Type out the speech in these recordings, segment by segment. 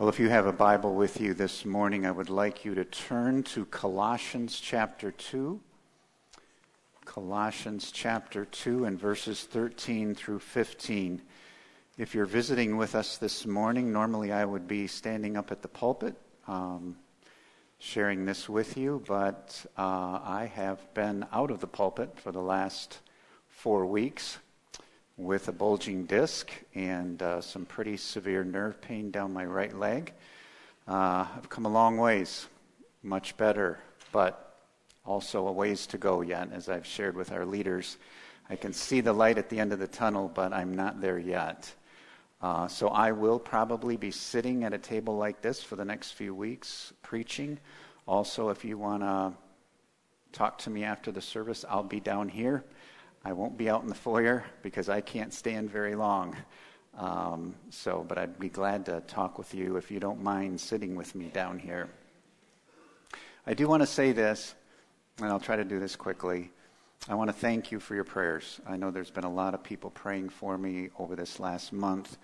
Well, if you have a Bible with you this morning, I would like you to turn to Colossians chapter 2. Colossians chapter 2 and verses 13 through 15. If you're visiting with us this morning, normally I would be standing up at the pulpit um, sharing this with you, but uh, I have been out of the pulpit for the last four weeks with a bulging disc and uh, some pretty severe nerve pain down my right leg. Uh, I've come a long ways, much better, but also a ways to go yet, as I've shared with our leaders. I can see the light at the end of the tunnel, but I'm not there yet. Uh, so I will probably be sitting at a table like this for the next few weeks preaching. Also, if you want to talk to me after the service, I'll be down here. I won't be out in the foyer because I can't stand very long. Um, so, but I'd be glad to talk with you if you don't mind sitting with me down here. I do want to say this, and I'll try to do this quickly. I want to thank you for your prayers. I know there's been a lot of people praying for me over this last month,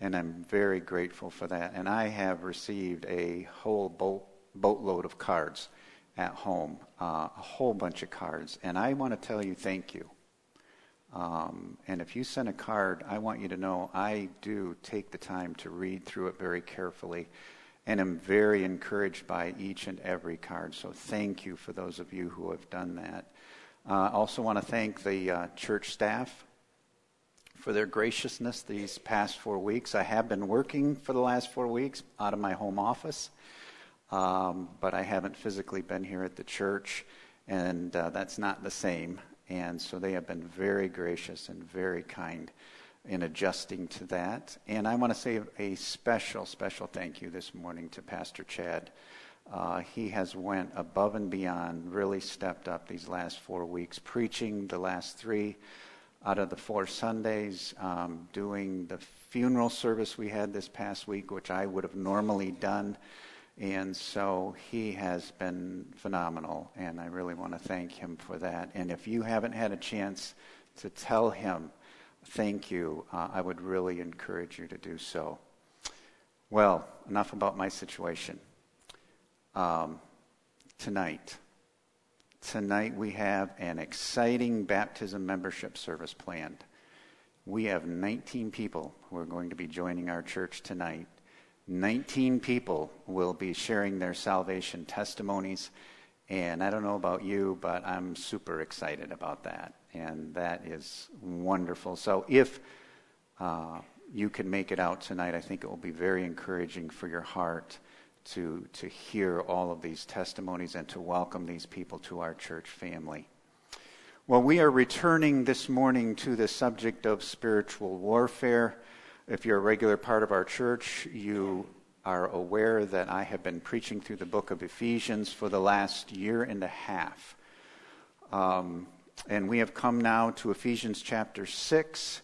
and I'm very grateful for that. And I have received a whole boat, boatload of cards at home, uh, a whole bunch of cards, and I want to tell you thank you. Um, and if you send a card, I want you to know I do take the time to read through it very carefully and am very encouraged by each and every card. So thank you for those of you who have done that. Uh, I uh, also want to thank the uh, church staff for their graciousness these past four weeks. I have been working for the last four weeks out of my home office, um, but I haven't physically been here at the church, and uh, that's not the same. And so they have been very gracious and very kind in adjusting to that. And I want to say a special, special thank you this morning to Pastor Chad. Uh, he has went above and beyond, really stepped up these last four weeks, preaching the last three out of the four Sundays, um, doing the funeral service we had this past week, which I would have normally done and so he has been phenomenal, and I really want to thank him for that. And if you haven't had a chance to tell him thank you, uh, I would really encourage you to do so. Well, enough about my situation. Um, tonight, tonight we have an exciting baptism membership service planned. We have 19 people who are going to be joining our church tonight 19 people will be sharing their salvation testimonies. And I don't know about you, but I'm super excited about that. And that is wonderful. So if uh, you can make it out tonight, I think it will be very encouraging for your heart to, to hear all of these testimonies and to welcome these people to our church family. Well, we are returning this morning to the subject of spiritual warfare. If you're a regular part of our church, you are aware that I have been preaching through the book of Ephesians for the last year and a half. Um, and we have come now to Ephesians chapter 6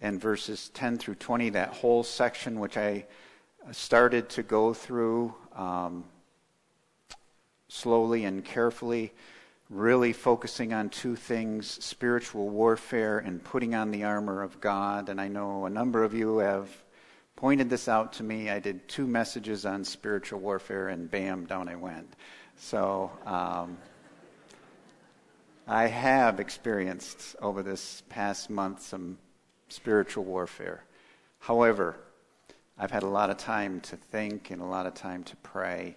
and verses 10 through 20, that whole section which I started to go through um, slowly and carefully really focusing on two things spiritual warfare and putting on the armor of God. And I know a number of you have pointed this out to me. I did two messages on spiritual warfare, and bam, down I went. So um, I have experienced over this past month some spiritual warfare. However, I've had a lot of time to think and a lot of time to pray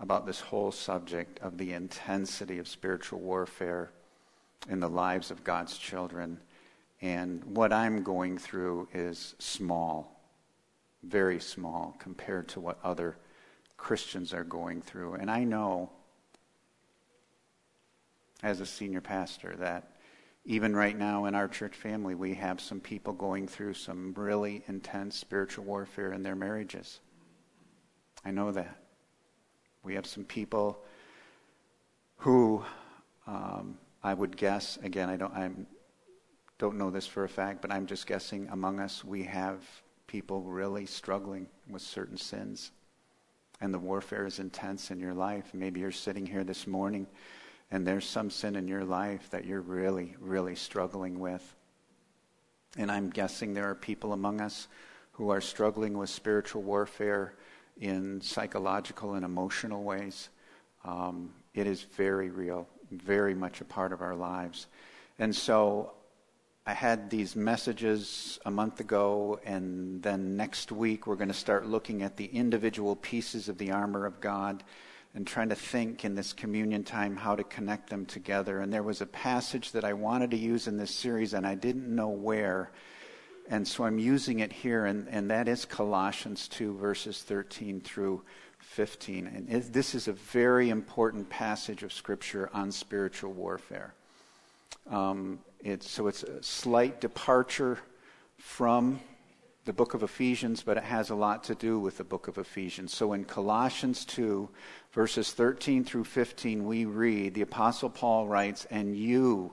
about this whole subject of the intensity of spiritual warfare in the lives of God's children. And what I'm going through is small, very small, compared to what other Christians are going through. And I know, as a senior pastor, that even right now in our church family, we have some people going through some really intense spiritual warfare in their marriages. I know that. We have some people who um, I would guess, again, I don't, I don't know this for a fact, but I'm just guessing among us, we have people really struggling with certain sins. And the warfare is intense in your life. Maybe you're sitting here this morning and there's some sin in your life that you're really, really struggling with. And I'm guessing there are people among us who are struggling with spiritual warfare in psychological and emotional ways. Um, it is very real, very much a part of our lives. And so I had these messages a month ago, and then next week we're going to start looking at the individual pieces of the armor of God and trying to think in this communion time how to connect them together. And there was a passage that I wanted to use in this series, and I didn't know where. And so I'm using it here, and, and that is Colossians 2, verses 13 through 15. And it, this is a very important passage of Scripture on spiritual warfare. Um, it's, so it's a slight departure from the book of Ephesians, but it has a lot to do with the book of Ephesians. So in Colossians 2, verses 13 through 15, we read, the Apostle Paul writes, And you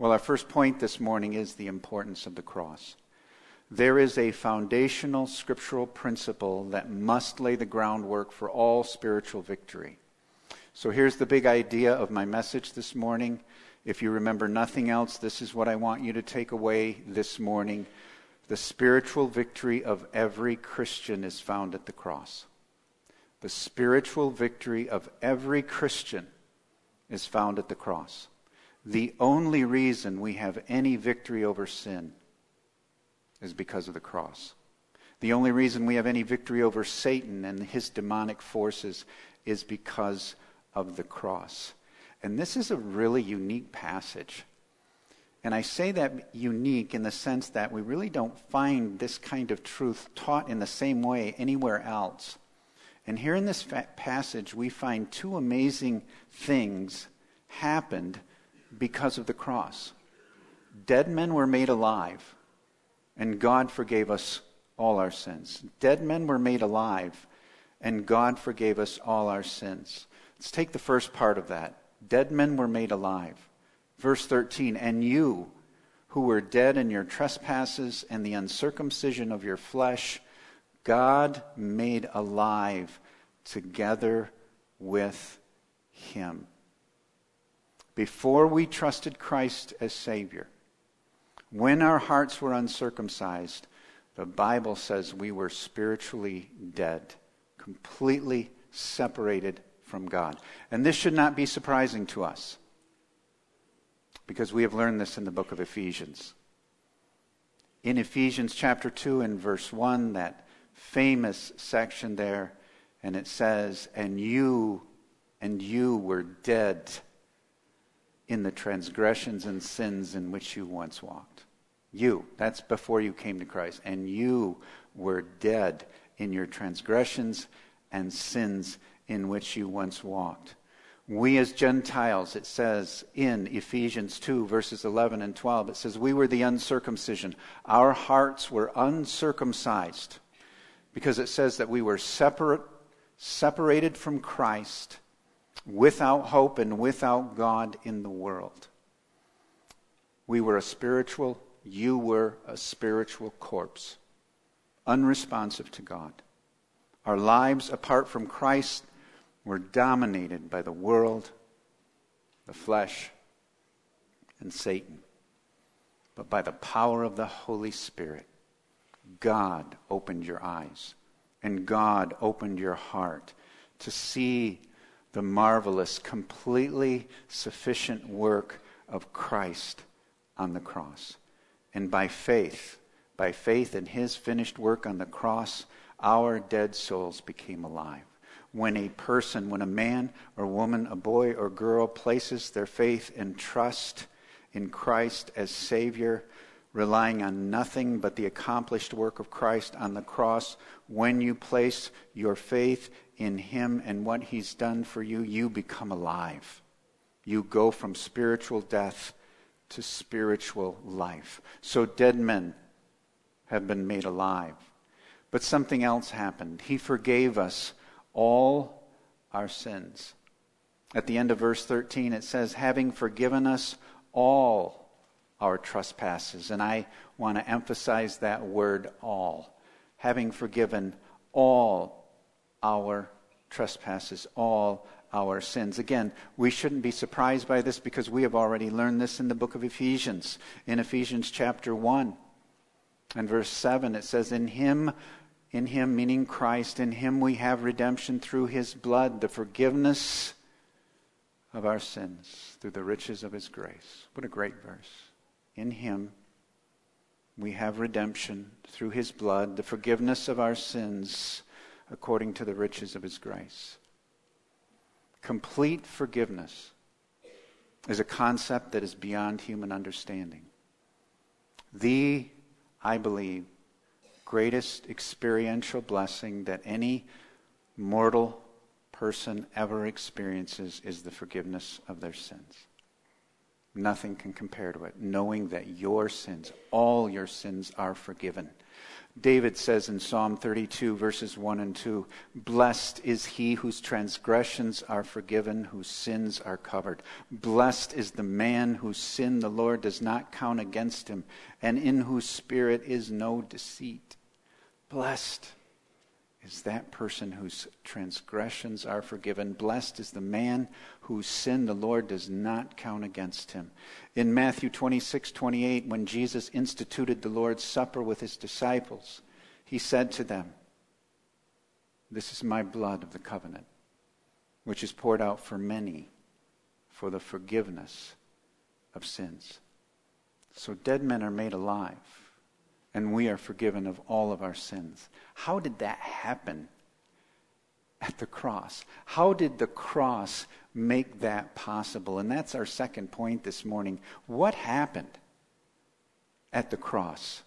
Well, our first point this morning is the importance of the cross. There is a foundational scriptural principle that must lay the groundwork for all spiritual victory. So here's the big idea of my message this morning. If you remember nothing else, this is what I want you to take away this morning. The spiritual victory of every Christian is found at the cross. The spiritual victory of every Christian is found at the cross. The only reason we have any victory over sin is because of the cross. The only reason we have any victory over Satan and his demonic forces is because of the cross. And this is a really unique passage. And I say that unique in the sense that we really don't find this kind of truth taught in the same way anywhere else. And here in this passage, we find two amazing things happened because of the cross. Dead men were made alive, and God forgave us all our sins. Dead men were made alive, and God forgave us all our sins. Let's take the first part of that. Dead men were made alive. Verse 13, and you who were dead in your trespasses and the uncircumcision of your flesh, God made alive together with him. Before we trusted Christ as Savior, when our hearts were uncircumcised, the Bible says we were spiritually dead, completely separated from God. And this should not be surprising to us because we have learned this in the book of Ephesians. In Ephesians chapter 2 and verse 1, that famous section there, and it says, And you, and you were dead in the transgressions and sins in which you once walked. You, that's before you came to Christ. And you were dead in your transgressions and sins in which you once walked. We as Gentiles, it says in Ephesians 2, verses 11 and 12, it says, We were the uncircumcision. Our hearts were uncircumcised because it says that we were separate, separated from Christ, without hope and without God in the world. We were a spiritual, you were a spiritual corpse, unresponsive to God. Our lives apart from Christ we're dominated by the world, the flesh, and Satan. But by the power of the Holy Spirit, God opened your eyes and God opened your heart to see the marvelous, completely sufficient work of Christ on the cross. And by faith, by faith in his finished work on the cross, our dead souls became alive when a person, when a man or woman, a boy or girl places their faith and trust in Christ as Savior, relying on nothing but the accomplished work of Christ on the cross, when you place your faith in Him and what He's done for you, you become alive. You go from spiritual death to spiritual life. So dead men have been made alive. But something else happened. He forgave us all our sins. At the end of verse 13, it says, having forgiven us all our trespasses. And I want to emphasize that word all. Having forgiven all our trespasses, all our sins. Again, we shouldn't be surprised by this because we have already learned this in the book of Ephesians. In Ephesians chapter 1 and verse 7, it says, In him, in him, meaning Christ, in him we have redemption through his blood, the forgiveness of our sins through the riches of his grace. What a great verse. In him we have redemption through his blood, the forgiveness of our sins according to the riches of his grace. Complete forgiveness is a concept that is beyond human understanding. The, I believe, greatest experiential blessing that any mortal person ever experiences is the forgiveness of their sins. Nothing can compare to it, knowing that your sins, all your sins, are forgiven. David says in Psalm 32, verses 1 and 2 Blessed is he whose transgressions are forgiven, whose sins are covered. Blessed is the man whose sin the Lord does not count against him, and in whose spirit is no deceit. Blessed is that person whose transgressions are forgiven. Blessed is the man whose sin the Lord does not count against him. In Matthew 26, 28, when Jesus instituted the Lord's Supper with his disciples, he said to them, This is my blood of the covenant, which is poured out for many for the forgiveness of sins. So dead men are made alive and we are forgiven of all of our sins. How did that happen at the cross? How did the cross make that possible? And that's our second point this morning. What happened at the cross?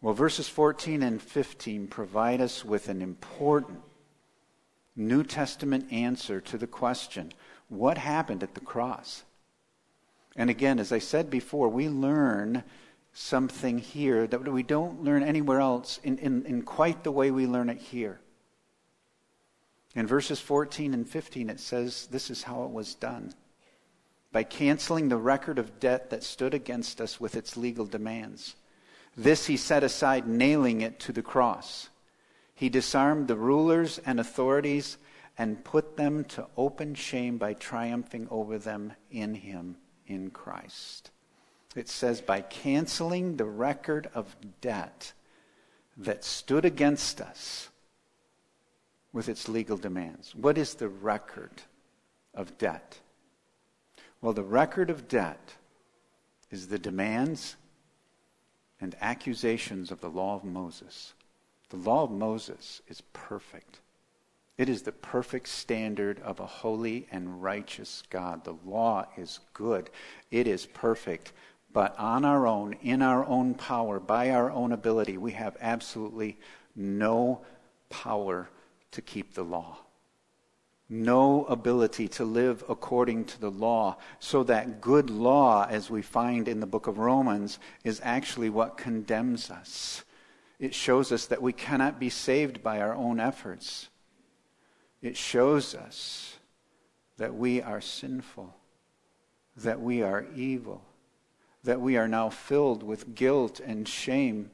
Well, verses 14 and 15 provide us with an important New Testament answer to the question what happened at the cross? And again, as I said before, we learn something here that we don't learn anywhere else in, in, in quite the way we learn it here. In verses 14 and 15, it says this is how it was done by canceling the record of debt that stood against us with its legal demands. This he set aside, nailing it to the cross. He disarmed the rulers and authorities and put them to open shame by triumphing over them in him, in Christ it says, by canceling the record of debt that stood against us with its legal demands. What is the record of debt? Well, the record of debt is the demands and accusations of the law of Moses. The law of Moses is perfect. It is the perfect standard of a holy and righteous God. The law is good. It is perfect. But on our own, in our own power, by our own ability, we have absolutely no power to keep the law. No ability to live according to the law. So that good law, as we find in the book of Romans, is actually what condemns us. It shows us that we cannot be saved by our own efforts. It shows us that we are sinful, that we are evil, that we are now filled with guilt and shame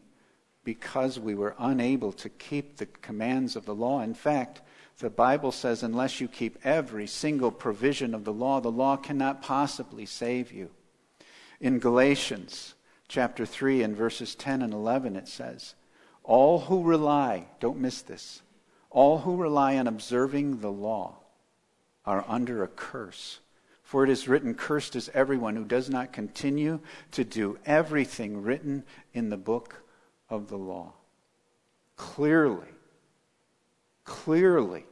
because we were unable to keep the commands of the law. In fact, the Bible says, unless you keep every single provision of the law, the law cannot possibly save you. In Galatians chapter 3 and verses 10 and 11, it says, All who rely, don't miss this, all who rely on observing the law are under a curse. For it is written, Cursed is everyone who does not continue to do everything written in the book of the law. Clearly, clearly,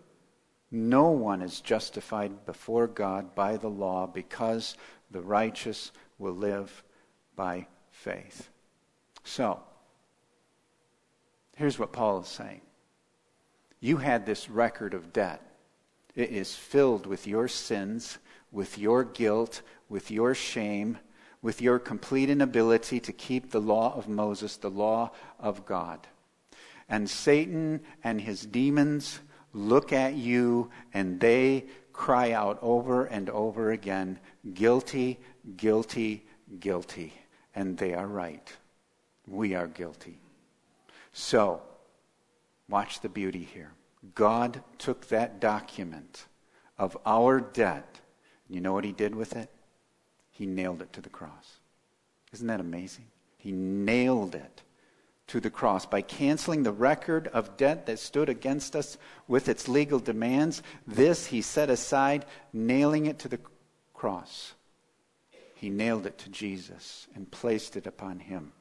no one is justified before God by the law because the righteous will live by faith. So, here's what Paul is saying. You had this record of debt. It is filled with your sins with your guilt, with your shame, with your complete inability to keep the law of Moses, the law of God. And Satan and his demons look at you and they cry out over and over again guilty, guilty, guilty. And they are right. We are guilty. So, watch the beauty here. God took that document of our debt. You know what he did with it? He nailed it to the cross. Isn't that amazing? He nailed it to the cross by canceling the record of debt that stood against us with its legal demands. This he set aside, nailing it to the cross. He nailed it to Jesus and placed it upon him.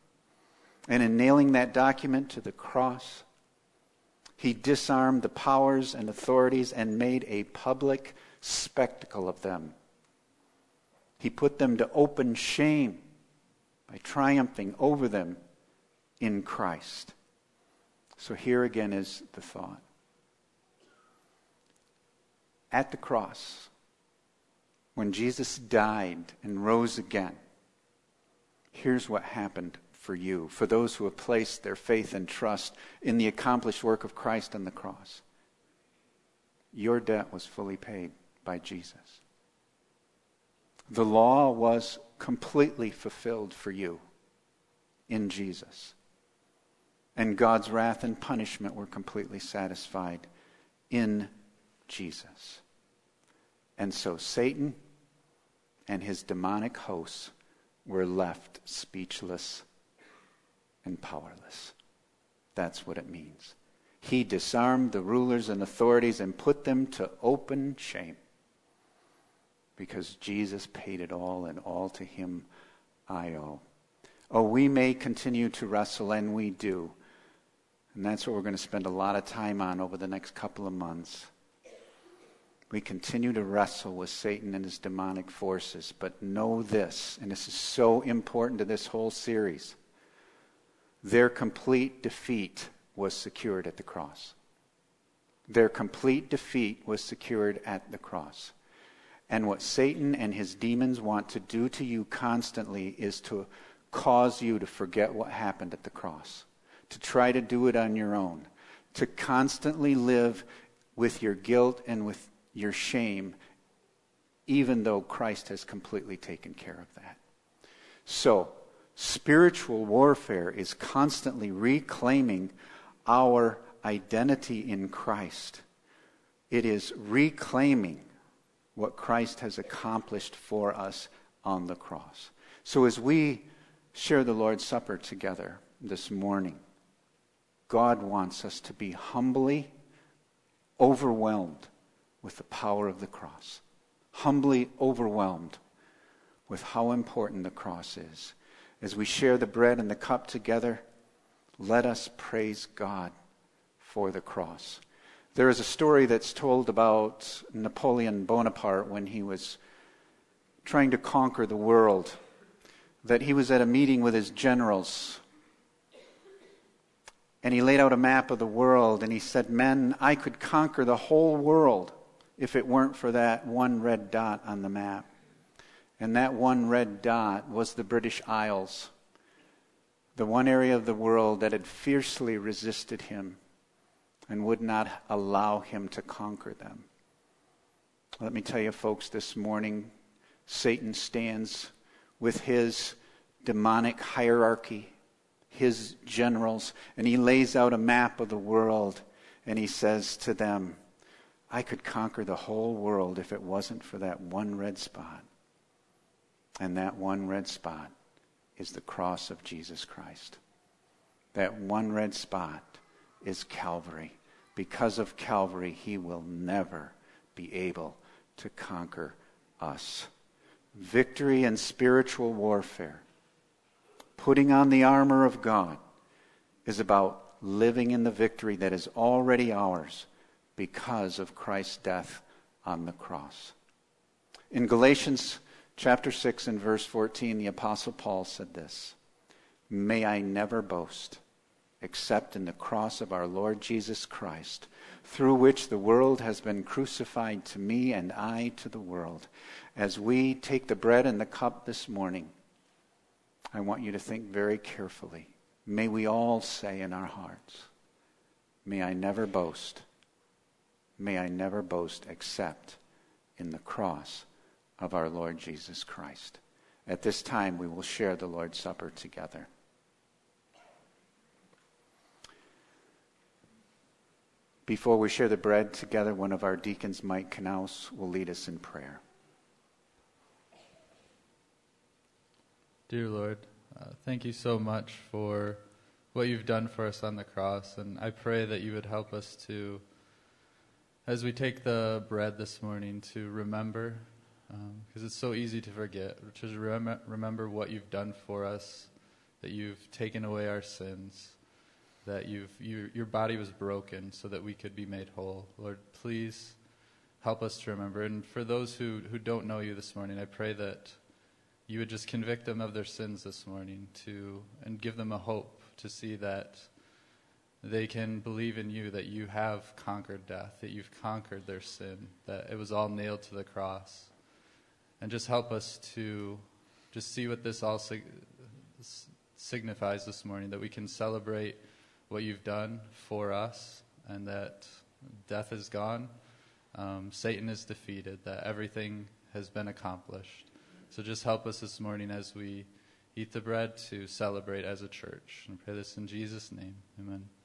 And in nailing that document to the cross, he disarmed the powers and authorities and made a public spectacle of them. He put them to open shame by triumphing over them in Christ. So here again is the thought. At the cross, when Jesus died and rose again, here's what happened for you, for those who have placed their faith and trust in the accomplished work of Christ on the cross. Your debt was fully paid by Jesus. The law was completely fulfilled for you in Jesus. And God's wrath and punishment were completely satisfied in Jesus. And so Satan and his demonic hosts were left speechless and powerless. That's what it means. He disarmed the rulers and authorities and put them to open shame because Jesus paid it all, and all to him I owe. Oh, we may continue to wrestle, and we do. And that's what we're going to spend a lot of time on over the next couple of months. We continue to wrestle with Satan and his demonic forces, but know this, and this is so important to this whole series. Their complete defeat was secured at the cross. Their complete defeat was secured at the cross. And what Satan and his demons want to do to you constantly is to cause you to forget what happened at the cross, to try to do it on your own, to constantly live with your guilt and with your shame, even though Christ has completely taken care of that. So, Spiritual warfare is constantly reclaiming our identity in Christ. It is reclaiming what Christ has accomplished for us on the cross. So as we share the Lord's Supper together this morning, God wants us to be humbly overwhelmed with the power of the cross, humbly overwhelmed with how important the cross is as we share the bread and the cup together, let us praise God for the cross. There is a story that's told about Napoleon Bonaparte when he was trying to conquer the world, that he was at a meeting with his generals. And he laid out a map of the world and he said, Men, I could conquer the whole world if it weren't for that one red dot on the map. And that one red dot was the British Isles, the one area of the world that had fiercely resisted him and would not allow him to conquer them. Let me tell you, folks, this morning, Satan stands with his demonic hierarchy, his generals, and he lays out a map of the world and he says to them, I could conquer the whole world if it wasn't for that one red spot. And that one red spot is the cross of Jesus Christ. That one red spot is Calvary. Because of Calvary, he will never be able to conquer us. Victory in spiritual warfare, putting on the armor of God, is about living in the victory that is already ours because of Christ's death on the cross. In Galatians chapter 6 and verse 14, the Apostle Paul said this May I never boast except in the cross of our Lord Jesus Christ, through which the world has been crucified to me and I to the world. As we take the bread and the cup this morning, I want you to think very carefully. May we all say in our hearts, May I never boast. May I never boast except in the cross of our Lord Jesus Christ. At this time, we will share the Lord's Supper together. Before we share the bread together, one of our deacons, Mike Knaus, will lead us in prayer. Dear Lord, uh, thank you so much for what you've done for us on the cross, and I pray that you would help us to, as we take the bread this morning, to remember, because um, it's so easy to forget, to rem- remember what you've done for us, that you've taken away our sins that you've, you, your body was broken so that we could be made whole. Lord, please help us to remember. And for those who, who don't know you this morning, I pray that you would just convict them of their sins this morning to, and give them a hope to see that they can believe in you, that you have conquered death, that you've conquered their sin, that it was all nailed to the cross. And just help us to just see what this all sig- signifies this morning, that we can celebrate what you've done for us and that death is gone, um, Satan is defeated, that everything has been accomplished. So just help us this morning as we eat the bread to celebrate as a church. And pray this in Jesus' name. Amen.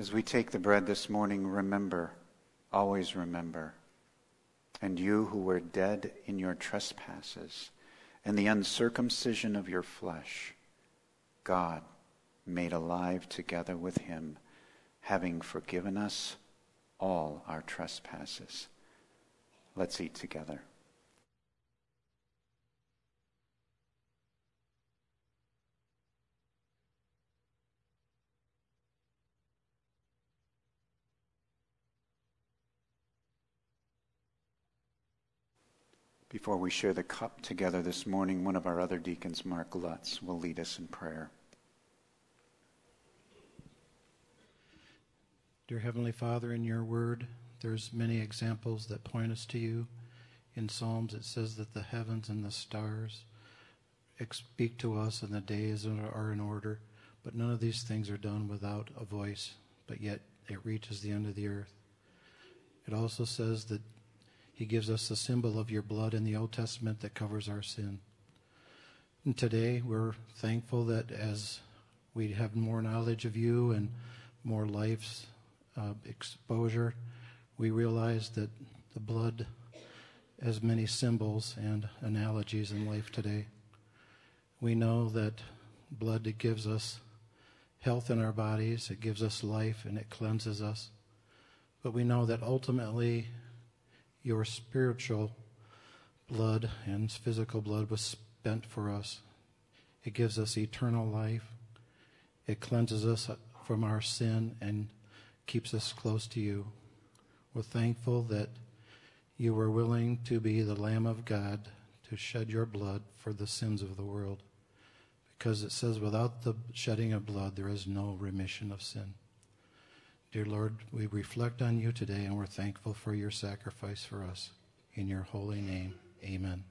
As we take the bread this morning, remember, always remember, and you who were dead in your trespasses and the uncircumcision of your flesh, God made alive together with him, having forgiven us all our trespasses. Let's eat together. Before we share the cup together this morning, one of our other deacons, Mark Lutz, will lead us in prayer. Dear Heavenly Father, in your word, there's many examples that point us to you. In Psalms, it says that the heavens and the stars speak to us and the days are in order, but none of these things are done without a voice, but yet it reaches the end of the earth. It also says that he gives us the symbol of your blood in the Old Testament that covers our sin. And today we're thankful that as we have more knowledge of you and more life's uh, exposure, we realize that the blood has many symbols and analogies in life today. We know that blood gives us health in our bodies, it gives us life, and it cleanses us. But we know that ultimately your spiritual blood and physical blood was spent for us. It gives us eternal life. It cleanses us from our sin and keeps us close to you. We're thankful that you were willing to be the Lamb of God to shed your blood for the sins of the world. Because it says, without the shedding of blood, there is no remission of sin. Dear Lord, we reflect on you today and we're thankful for your sacrifice for us. In your holy name, amen.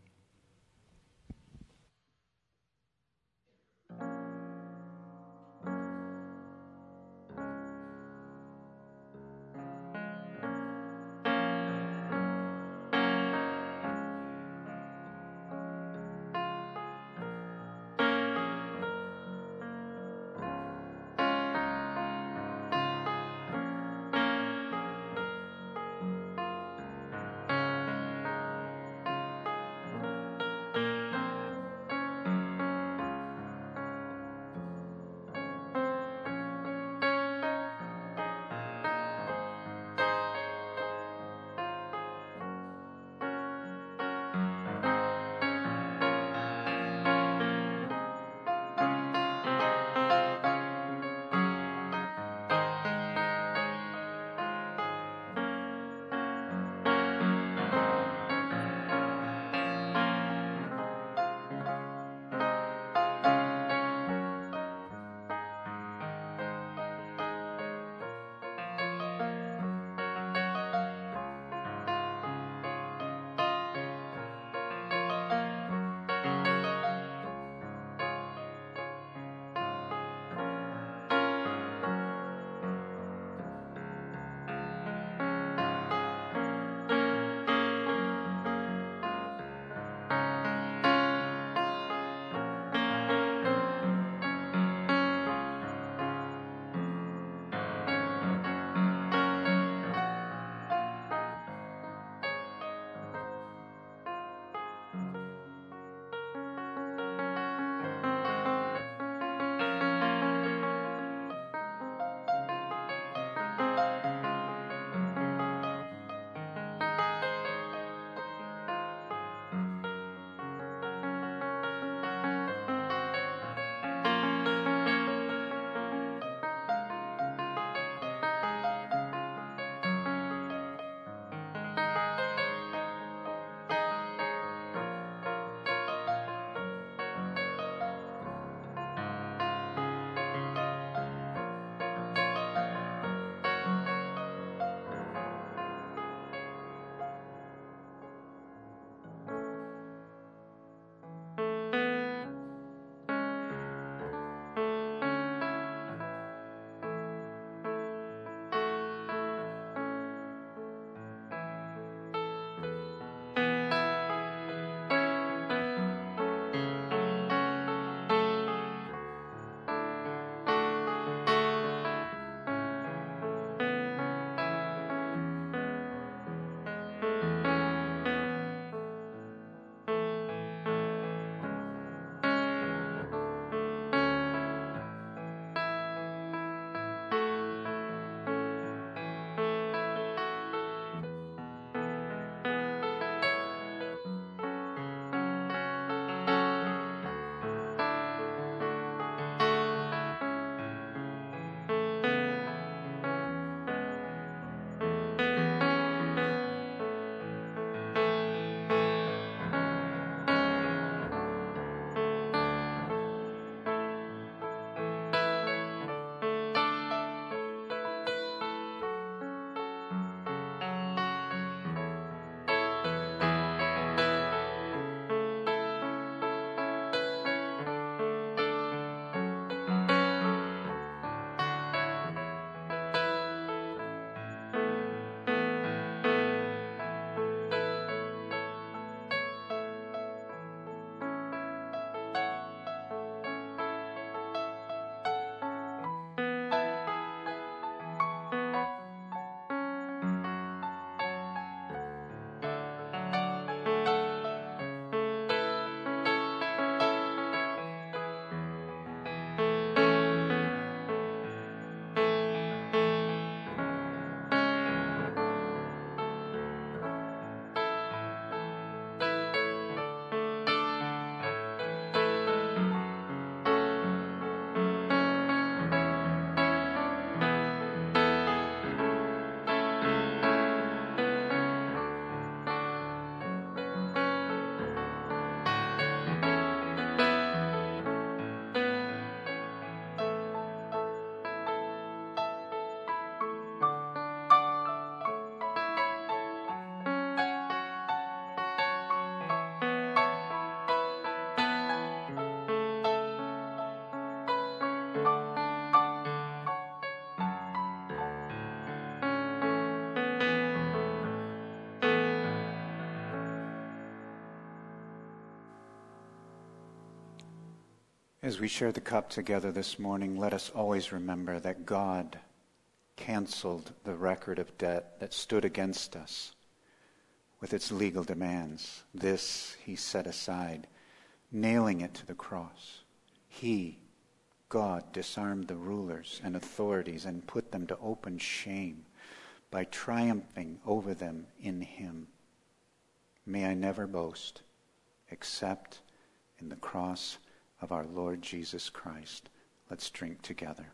As we share the cup together this morning, let us always remember that God canceled the record of debt that stood against us with its legal demands. This he set aside, nailing it to the cross. He, God, disarmed the rulers and authorities and put them to open shame by triumphing over them in him. May I never boast except in the cross of our Lord Jesus Christ. Let's drink together.